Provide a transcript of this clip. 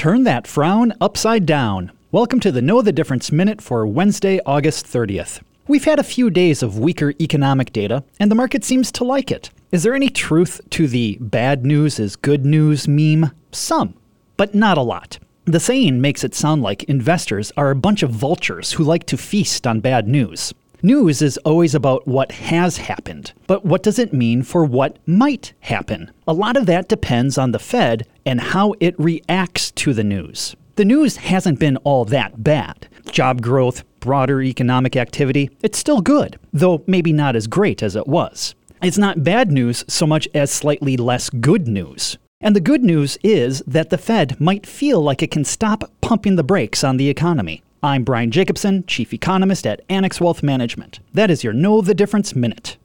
Turn that frown upside down. Welcome to the Know the Difference Minute for Wednesday, August 30th. We've had a few days of weaker economic data, and the market seems to like it. Is there any truth to the bad news is good news meme? Some, but not a lot. The saying makes it sound like investors are a bunch of vultures who like to feast on bad news. News is always about what has happened, but what does it mean for what might happen? A lot of that depends on the Fed and how it reacts to the news. The news hasn't been all that bad. Job growth, broader economic activity, it's still good, though maybe not as great as it was. It's not bad news so much as slightly less good news. And the good news is that the Fed might feel like it can stop pumping the brakes on the economy. I'm Brian Jacobsen, Chief Economist at Annex Wealth Management. That is your Know the Difference Minute.